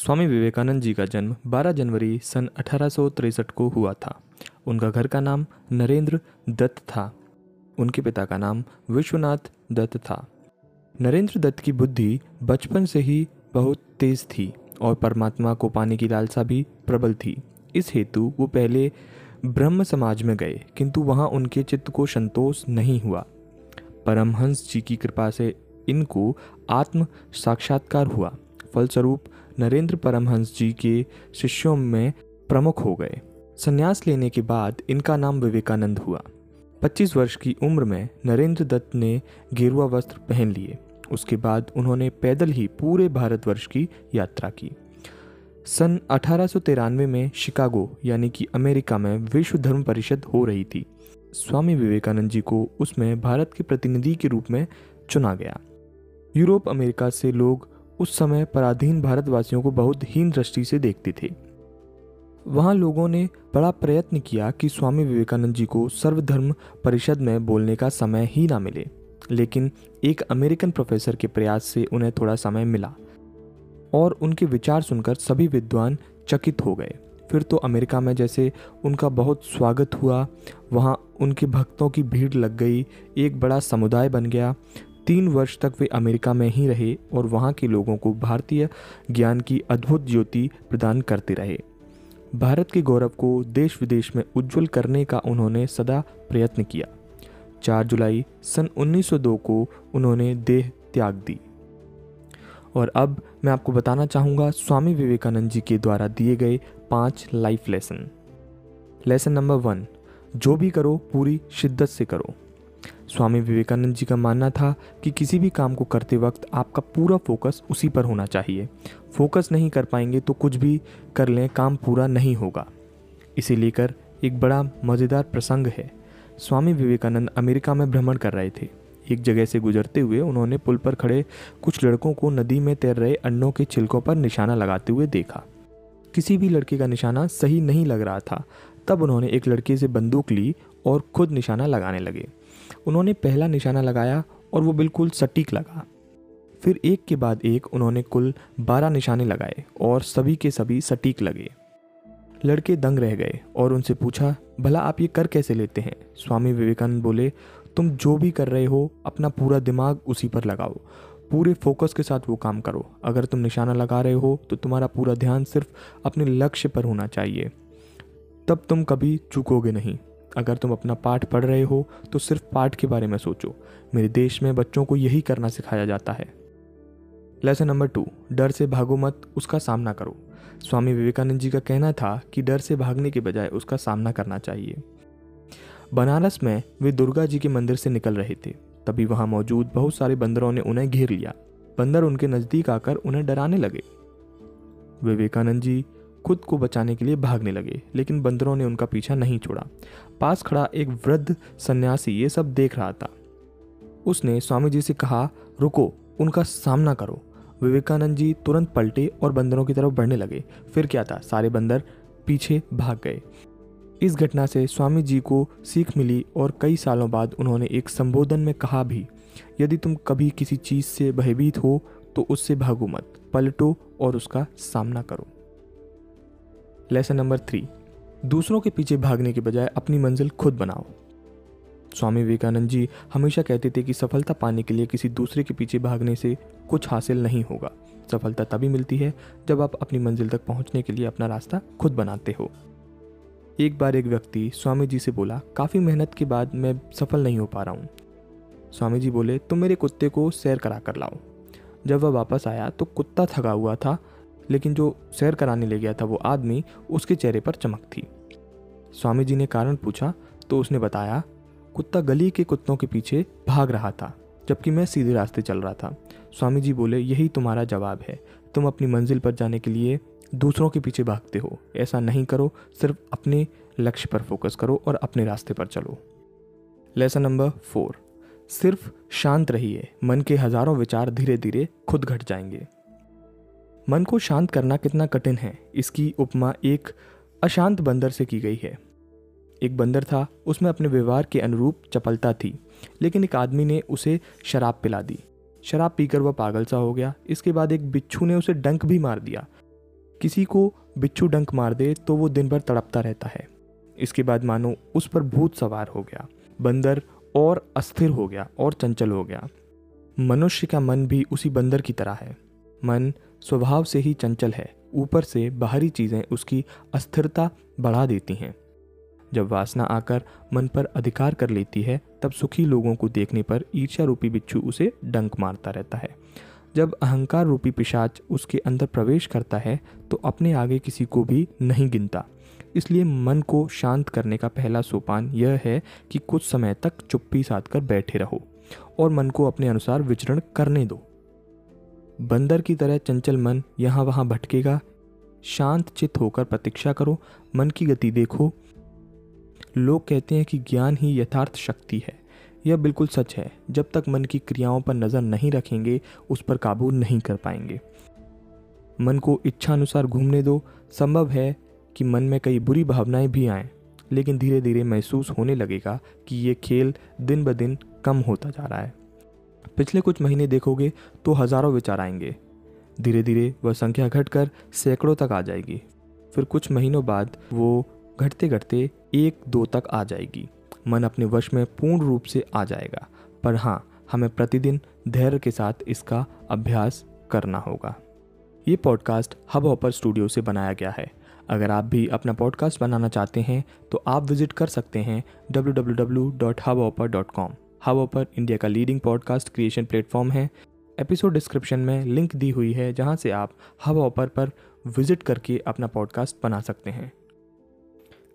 स्वामी विवेकानंद जी का जन्म 12 जनवरी सन अठारह को हुआ था। उनका घर का नाम नरेंद्र दत्त था। उनके पिता का नाम विश्वनाथ दत्त था। नरेंद्र दत्त की बुद्धि बचपन से ही बहुत तेज थी और परमात्मा को पाने की लालसा भी प्रबल थी। इस हेतु वो पहले ब्रह्म समाज में गए, किंतु वहाँ उनके चित्त को संतोष नहीं हुआ। परमहंस जी की कृपा से इनको आत्म साक्षात्कार हुआ। फलस्वरूप नरेंद्र परमहंस जी के शिष्यों में प्रमुख हो गए। संन्यास लेने के बाद इनका नाम विवेकानंद हुआ। 25 वर्ष की उम्र में नरेंद्र दत्त ने गेरुआ वस्त्र पहन लिए। उसके बाद उन्होंने पैदल ही पूरे भारतवर्ष की यात्रा की। सन अठारह सौ तिरानवे में शिकागो, यानी कि अमेरिका में विश्व धर्म परिषद हो रही थी। स्वामी विवेकानंद जी को उसमें भारत के प्रतिनिधि के रूप में चुना गया। यूरोप अमेरिका से लोग उस समय पराधीन भारतवासियों को बहुत हीन दृष्टि से देखते थे। वहाँ लोगों ने बड़ा प्रयत्न किया कि स्वामी विवेकानंद जी को सर्वधर्म परिषद में बोलने का समय ही ना मिले, लेकिन एक अमेरिकन प्रोफेसर के प्रयास से उन्हें थोड़ा समय मिला और उनके विचार सुनकर सभी विद्वान चकित हो गए। फिर तो अमेरिका में जैसे उनका बहुत स्वागत हुआ, वहाँ उनके भक्तों की भीड़ लग गई, एक बड़ा समुदाय बन गया तीन वर्ष तक वे अमेरिका में ही रहे और वहाँ के लोगों को भारतीय ज्ञान की अद्भुत ज्योति प्रदान करते रहे। भारत के गौरव को देश विदेश में उज्जवल करने का उन्होंने सदा प्रयत्न किया। 4 जुलाई सन 1902 को उन्होंने देह त्याग दी। और अब मैं आपको बताना चाहूँगा स्वामी विवेकानंद जी के द्वारा दिए गए पाँच life lesson lesson number one जो भी करो, पूरी शिद्दत से करो। स्वामी विवेकानंद जी का मानना था कि किसी भी काम को करते वक्त आपका पूरा फोकस उसी पर होना चाहिए। फोकस नहीं कर पाएँगे तो कुछ भी कर लें, काम पूरा नहीं होगा। इसे लेकर एक बड़ा मज़ेदार प्रसंग है। स्वामी विवेकानंद अमेरिका में भ्रमण कर रहे थे। एक जगह से गुजरते हुए उन्होंने पुल पर खड़े कुछ लड़कों को नदी में तैर रहे अंडों के छिलकों पर निशाना लगाते हुए देखा। किसी भी लड़के का निशाना सही नहीं लग रहा था। तब उन्होंने एक लड़के से बंदूक ली और खुद निशाना लगाने लगे। उन्होंने पहला निशाना लगाया और वो बिल्कुल सटीक लगा। फिर एक के बाद एक उन्होंने कुल बारह निशाने लगाए और सभी के सभी सटीक लगे। लड़के दंग रह गए और उनसे पूछा, भला आप ये कर कैसे लेते हैं? स्वामी विवेकानंद बोले, तुम जो भी कर रहे हो, अपना पूरा दिमाग उसी पर लगाओ। पूरे फोकस के साथ वो काम करो। अगर तुम निशाना लगा रहे हो तो तुम्हारा पूरा ध्यान सिर्फ़ अपने लक्ष्य पर होना चाहिए। तब तुम कभी चूकोगे नहीं। अगर तुम अपना पाठ पढ़ रहे हो तो सिर्फ़ पाठ के बारे में सोचो। मेरे देश में बच्चों को यही करना सिखाया जाता है। लेसन नंबर टू डर से भागो मत, उसका सामना करो। स्वामी विवेकानंद जी का कहना था कि डर से भागने के बजाय उसका सामना करना चाहिए। बनारस में वे दुर्गा जी के मंदिर से निकल रहे थे। तभी वहाँ मौजूद बहुत सारे बंदरों ने उन्हें घेर लिया। बंदर उनके नज़दीक आकर उन्हें डराने लगे। विवेकानंद जी खुद को बचाने के लिए भागने लगे, लेकिन बंदरों ने उनका पीछा नहीं छोड़ा। पास खड़ा एक वृद्ध सन्यासी ये सब देख रहा था। उसने स्वामी जी से कहा, रुको, उनका सामना करो। विवेकानंद जी तुरंत पलटे और बंदरों की तरफ़ बढ़ने लगे। फिर क्या था? सारे बंदर पीछे भाग गए। इस घटना से स्वामी जी को सीख मिली और कई सालों बाद उन्होंने एक संबोधन में कहा भी, यदि तुम कभी किसी चीज़ से भयभीत हो तो उससे भागो मत, पलटो और उसका सामना करो। लेसन नंबर थ्री दूसरों के पीछे भागने के बजाय अपनी मंजिल खुद बनाओ। स्वामी विवेकानंद जी हमेशा कहते थे कि सफलता पाने के लिए किसी दूसरे के पीछे भागने से कुछ हासिल नहीं होगा। सफलता तभी मिलती है जब आप अपनी मंजिल तक पहुँचने के लिए अपना रास्ता खुद बनाते हो। एक बार एक व्यक्ति स्वामी जी से बोला, काफ़ी मेहनत के बाद मैं सफल नहीं हो पा रहा हूँ। स्वामी जी बोले, तुम मेरे कुत्ते को सैर करा कर लाओ। जब वह वापस आया तो कुत्ता थका हुआ था लेकिन जो सैर कराने ले गया था वो आदमी उसके चेहरे पर चमक थी। स्वामी जी ने कारण पूछा तो उसने बताया, कुत्ता गली के कुत्तों के पीछे भाग रहा था, जबकि मैं सीधे रास्ते चल रहा था। स्वामी जी बोले, यही तुम्हारा जवाब है। तुम अपनी मंजिल पर जाने के लिए दूसरों के पीछे भागते हो। ऐसा नहीं करो, सिर्फ़ अपने लक्ष्य पर फोकस करो और अपने रास्ते पर चलो। Lesson number four. सिर्फ़ शांत रहिए। मन के हज़ारों विचार धीरे धीरे खुद घट जाएँगे। मन को शांत करना कितना कठिन है, इसकी उपमा एक अशांत बंदर से की गई है। एक बंदर था, उसमें अपने व्यवहार के अनुरूप चपलता थी, लेकिन एक आदमी ने उसे शराब पिला दी। शराब पीकर वह पागल सा हो गया, इसके बाद एक बिच्छू ने उसे डंक भी मार दिया। किसी को बिच्छू डंक मार दे तो वो दिन भर तड़पता रहता है। इसके बाद मानो उस पर भूत सवार हो गया, बंदर और अस्थिर हो गया और चंचल हो गया। मनुष्य का मन भी उसी बंदर की तरह है। मन स्वभाव से ही चंचल है। ऊपर से बाहरी चीज़ें उसकी अस्थिरता बढ़ा देती हैं। जब वासना आकर मन पर अधिकार कर लेती है, तब सुखी लोगों को देखने पर ईर्ष्या रूपी बिच्छू उसे डंक मारता रहता है। जब अहंकार रूपी पिशाच उसके अंदर प्रवेश करता है तो अपने आगे किसी को भी नहीं गिनता। इसलिए मन को शांत करने का पहला सोपान यह है कि कुछ समय तक चुप्पी साध कर बैठे रहो और मन को अपने अनुसार विचरण करने दो। बंदर की तरह चंचल मन यहाँ वहाँ भटकेगा। शांत चित होकर प्रतीक्षा करो, मन की गति देखो। लोग कहते हैं कि ज्ञान ही यथार्थ शक्ति है। यह बिल्कुल सच है। जब तक मन की क्रियाओं पर नज़र नहीं रखेंगे, उस पर काबू नहीं कर पाएँगे। मन को इच्छा अनुसार घूमने दो। संभव है कि मन में कई बुरी भावनाएँ भी आएँ, लेकिन धीरे धीरे महसूस होने लगेगा कि ये खेल दिन ब दिन कम होता जा रहा है। पिछले कुछ महीने देखोगे तो हज़ारों विचार आएँगे। धीरे धीरे वह संख्या घटकर सैकड़ों तक आ जाएगी। फिर कुछ महीनों बाद वो घटते घटते एक दो तक आ जाएगी। मन अपने वश में पूर्ण रूप से आ जाएगा। पर हाँ हमें प्रतिदिन धैर्य के साथ इसका अभ्यास करना होगा। ये पॉडकास्ट हब हॉपर स्टूडियो से बनाया गया है। अगर आप भी अपना पॉडकास्ट बनाना चाहते हैं तो आप विज़िट कर सकते हैं www.hubhopper.com हब इंडिया का लीडिंग पॉडकास्ट क्रिएशन प्लेटफॉर्म है। एपिसोड डिस्क्रिप्शन में लिंक दी हुई है, जहाँ से आप हब हॉपर पर विज़िट करके अपना पॉडकास्ट बना सकते हैं।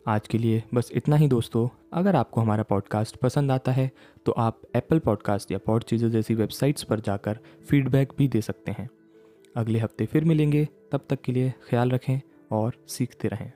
आज के लिए बस इतना ही दोस्तों। अगर आपको हमारा पॉडकास्ट पसंद आता है तो आप एप्पल पॉडकास्ट या पॉड चीज़ों जैसी वेबसाइट्स पर जाकर फीडबैक भी दे सकते हैं। अगले हफ़्ते फिर मिलेंगे, तब तक के लिए ख्याल रखें और सीखते रहें।